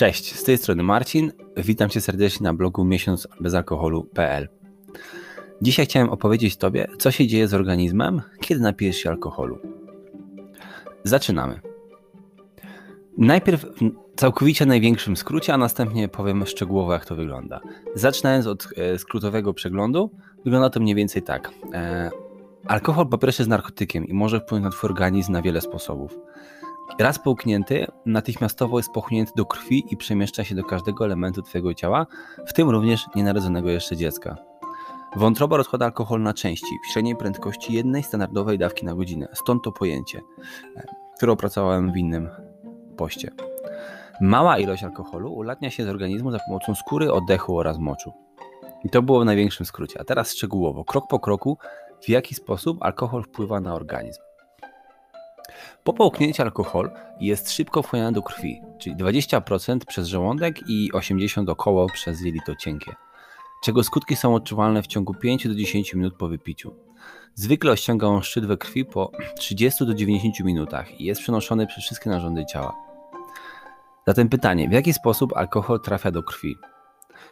Cześć, z tej strony Marcin. Witam Cię serdecznie na blogu miesiącbezalkoholu.pl. Dzisiaj chciałem opowiedzieć Tobie, co się dzieje z organizmem, kiedy napijesz się alkoholu. Zaczynamy. Najpierw całkowicie największym skrócie, a następnie powiem szczegółowo, jak to wygląda. Zaczynając od e, skrótowego przeglądu, wygląda to mniej więcej tak. E, alkohol po pierwsze jest narkotykiem i może wpłynąć na Twój organizm na wiele sposobów. Raz połknięty, natychmiastowo jest pochłonięty do krwi i przemieszcza się do każdego elementu Twojego ciała, w tym również nienarodzonego jeszcze dziecka. Wątroba rozkłada alkohol na części w średniej prędkości jednej standardowej dawki na godzinę, stąd to pojęcie, e, które opracowałem w innym poście. Mała ilość alkoholu ulatnia się z organizmu za pomocą skóry, oddechu oraz moczu. I to było w największym skrócie. A teraz szczegółowo, krok po kroku, w jaki sposób alkohol wpływa na organizm. Po połknięciu alkohol jest szybko wchłaniany do krwi, czyli 20% przez żołądek i 80% około przez jelito cienkie, czego skutki są odczuwalne w ciągu 5 do 10 minut po wypiciu. Zwykle osiąga on szczyt we krwi po 30 do 90 minutach i jest przenoszony przez wszystkie narządy ciała. Zatem pytanie, w jaki sposób alkohol trafia do krwi?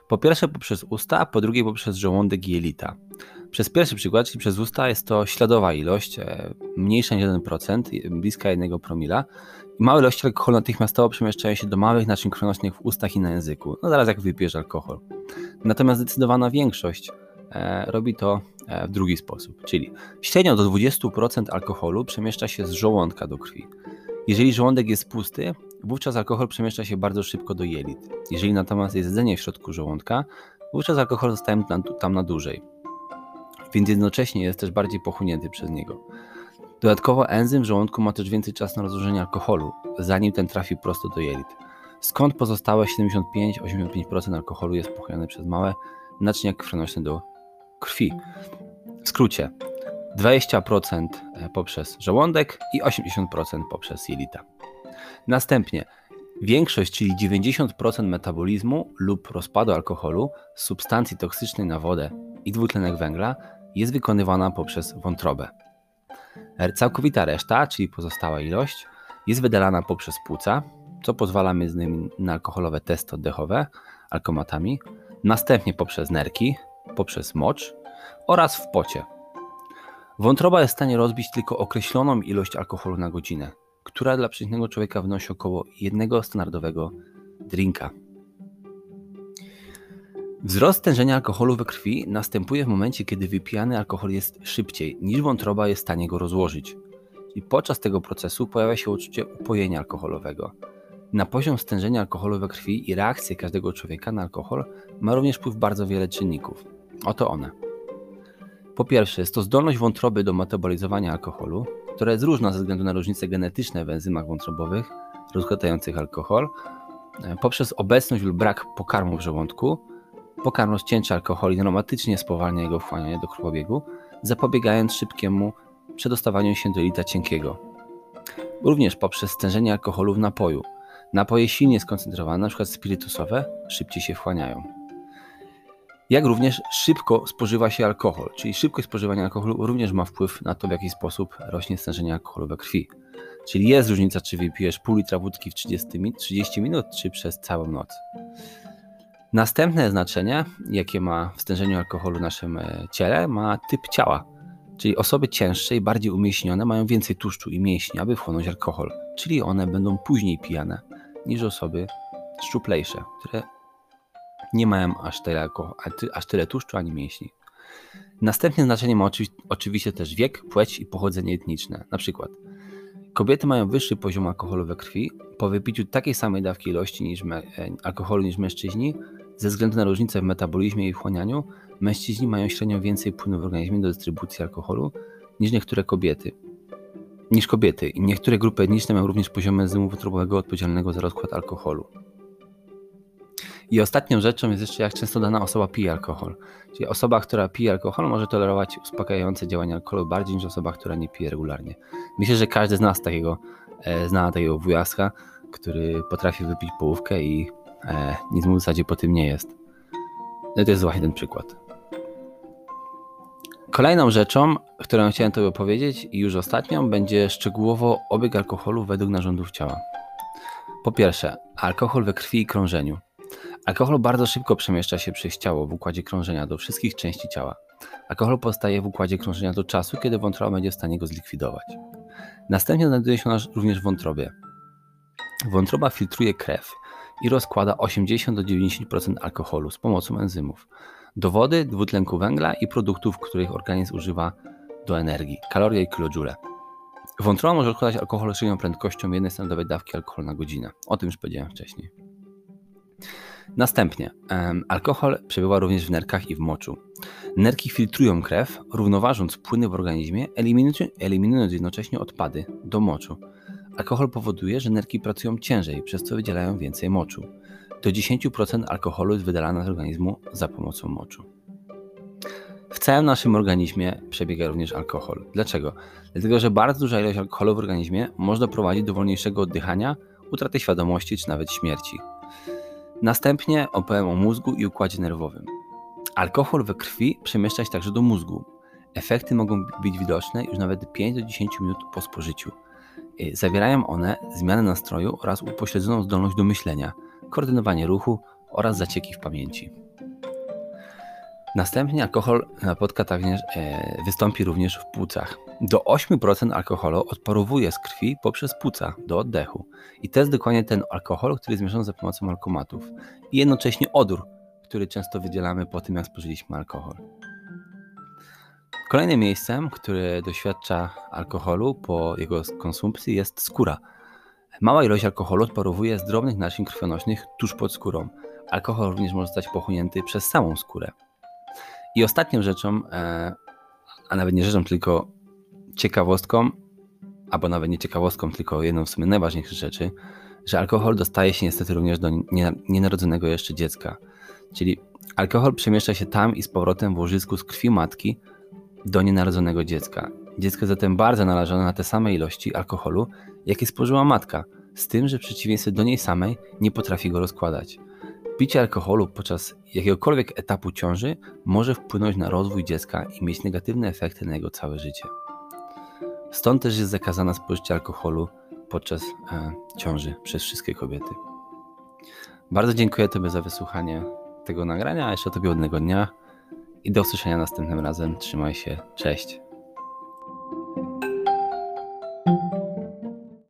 Po pierwsze poprzez usta, po drugie poprzez żołądek i jelita. Przez pierwszy przykład, czyli przez usta, jest to śladowa ilość, e, mniejsza niż 1%, bliska 1 promila. Małe ilości alkoholu natychmiastowo przemieszczają się do małych naczyń krwionośnych w ustach i na języku. No zaraz jak wypijesz alkohol. Natomiast zdecydowana większość e, robi to e, w drugi sposób, czyli średnio do 20% alkoholu przemieszcza się z żołądka do krwi. Jeżeli żołądek jest pusty, wówczas alkohol przemieszcza się bardzo szybko do jelit. Jeżeli natomiast jest jedzenie w środku żołądka, wówczas alkohol zostaje tam na dłużej więc jednocześnie jest też bardziej pochłonięty przez niego. Dodatkowo enzym w żołądku ma też więcej czasu na rozłożenie alkoholu, zanim ten trafi prosto do jelit. Skąd pozostałe 75-85% alkoholu jest pochłaniane przez małe naczynia krwionośne do krwi. W skrócie 20% e, poprzez żołądek i 80% poprzez jelita. Następnie większość, czyli 90% metabolizmu lub rozpadu alkoholu substancji toksycznej na wodę i dwutlenek węgla jest wykonywana poprzez wątrobę. Całkowita reszta, czyli pozostała ilość, jest wydalana poprzez płuca, co pozwala m.in. na alkoholowe testy oddechowe alkomatami, następnie poprzez nerki, poprzez mocz oraz w pocie. Wątroba jest w stanie rozbić tylko określoną ilość alkoholu na godzinę, która dla przeciętnego człowieka wynosi około jednego standardowego drinka. Wzrost stężenia alkoholu we krwi następuje w momencie, kiedy wypijany alkohol jest szybciej niż wątroba jest w stanie go rozłożyć. I podczas tego procesu pojawia się uczucie upojenia alkoholowego. Na poziom stężenia alkoholu we krwi i reakcję każdego człowieka na alkohol ma również wpływ bardzo wiele czynników. Oto one. Po pierwsze, jest to zdolność wątroby do metabolizowania alkoholu, która jest różna ze względu na różnice genetyczne w enzymach wątrobowych rozkładających alkohol, e, poprzez obecność lub brak pokarmu w żołądku, Pokarm rozcieńczy alkohol i dramatycznie spowalnia jego wchłanianie do krwobiegu, zapobiegając szybkiemu przedostawaniu się do lita cienkiego. Również poprzez stężenie alkoholu w napoju. Napoje silnie skoncentrowane, np. spirytusowe, szybciej się wchłaniają. Jak również szybko spożywa się alkohol, czyli szybkość spożywania alkoholu również ma wpływ na to, w jaki sposób rośnie stężenie alkoholu we krwi. Czyli jest różnica, czy wypijesz pół litra wódki w 30, 30 minut, czy przez całą noc. Następne znaczenie, jakie ma w stężeniu alkoholu w naszym e, ciele, ma typ ciała. Czyli osoby cięższe i bardziej umieśnione mają więcej tłuszczu i mięśni, aby wchłonąć alkohol. Czyli one będą później pijane niż osoby szczuplejsze, które nie mają aż tyle, alkohol, aż tyle tłuszczu ani mięśni. Następne znaczenie ma oczywiście też wiek, płeć i pochodzenie etniczne. Na przykład kobiety mają wyższy poziom alkoholu we krwi po wypiciu takiej samej dawki ilości niż e, alkoholu niż mężczyźni, ze względu na różnice w metabolizmie i wchłanianiu, mężczyźni mają średnio więcej płynu w organizmie do dystrybucji alkoholu niż niektóre kobiety. Niż kobiety. I niektóre grupy etniczne mają również poziom enzymu wątrobowego odpowiedzialnego za rozkład alkoholu. I ostatnią rzeczą jest jeszcze, jak często dana osoba pije alkohol. Czyli osoba, która pije alkohol, może tolerować uspokajające działania alkoholu bardziej niż osoba, która nie pije regularnie. Myślę, że każdy z nas takiego e, zna takiego wujaska, który potrafi wypić połówkę i e, nic mu w zasadzie po tym nie jest. No to jest właśnie ten przykład. Kolejną rzeczą, którą chciałem Tobie powiedzieć i już ostatnią, będzie szczegółowo obieg alkoholu według narządów ciała. Po pierwsze, alkohol we krwi i krążeniu. Alkohol bardzo szybko przemieszcza się przez ciało w układzie krążenia do wszystkich części ciała. Alkohol powstaje w układzie krążenia do czasu, kiedy wątroba będzie w stanie go zlikwidować. Następnie znajduje się również w wątrobie. Wątroba filtruje krew i rozkłada 80-90% alkoholu z pomocą enzymów do wody, dwutlenku węgla i produktów, których organizm używa do energii, kalorie i kilojoule. Wątroba może rozkładać alkohol średnią prędkością jednej standardowej dawki alkoholu na godzinę. O tym już powiedziałem wcześniej. Następnie, um, alkohol przebywa również w nerkach i w moczu. Nerki filtrują krew, równoważąc płyny w organizmie, eliminując jednocześnie odpady do moczu. Alkohol powoduje, że nerki pracują ciężej, przez co wydzielają więcej moczu. Do 10% alkoholu jest wydalane z organizmu za pomocą moczu. W całym naszym organizmie przebiega również alkohol. Dlaczego? Dlatego, że bardzo duża ilość alkoholu w organizmie może doprowadzić do wolniejszego oddychania, utraty świadomości czy nawet śmierci. Następnie opowiem o mózgu i układzie nerwowym. Alkohol we krwi przemieszcza się także do mózgu. Efekty mogą być widoczne już nawet 5 do 10 minut po spożyciu. Y, zawierają one zmianę nastroju oraz upośledzoną zdolność do myślenia, koordynowanie ruchu oraz zacieki w pamięci. Następnie alkohol napotka także e, wystąpi również w płucach. Do 8% alkoholu odparowuje z krwi poprzez płuca do oddechu. I to jest dokładnie ten alkohol, który jest za pomocą alkomatów. I jednocześnie odór, który często wydzielamy po tym, jak spożyliśmy alkohol. Kolejnym miejscem, które doświadcza alkoholu po jego konsumpcji jest skóra. Mała ilość alkoholu odparowuje z drobnych naczyń krwionośnych tuż pod skórą. Alkohol również może zostać pochłonięty przez samą skórę. I ostatnią rzeczą, e, a nawet nie rzeczą, tylko ciekawostką, albo nawet nie ciekawostką, tylko jedną sumie najważniejszych rzeczy, że alkohol dostaje się niestety również do nienarodzonego jeszcze dziecka. Czyli alkohol przemieszcza się tam i z powrotem w łożysku z krwi matki do nienarodzonego dziecka. Dziecko zatem bardzo narażone na te same ilości alkoholu, jakie spożyła matka, z tym, że w przeciwieństwie do niej samej nie potrafi go rozkładać. Picie alkoholu podczas jakiegokolwiek etapu ciąży może wpłynąć na rozwój dziecka i mieć negatywne efekty na jego całe życie. Stąd też jest zakazana spożycie alkoholu podczas e, ciąży przez wszystkie kobiety. Bardzo dziękuję Tobie za wysłuchanie tego nagrania, a jeszcze Tobie ładnego dnia i do usłyszenia następnym razem. Trzymaj się, cześć.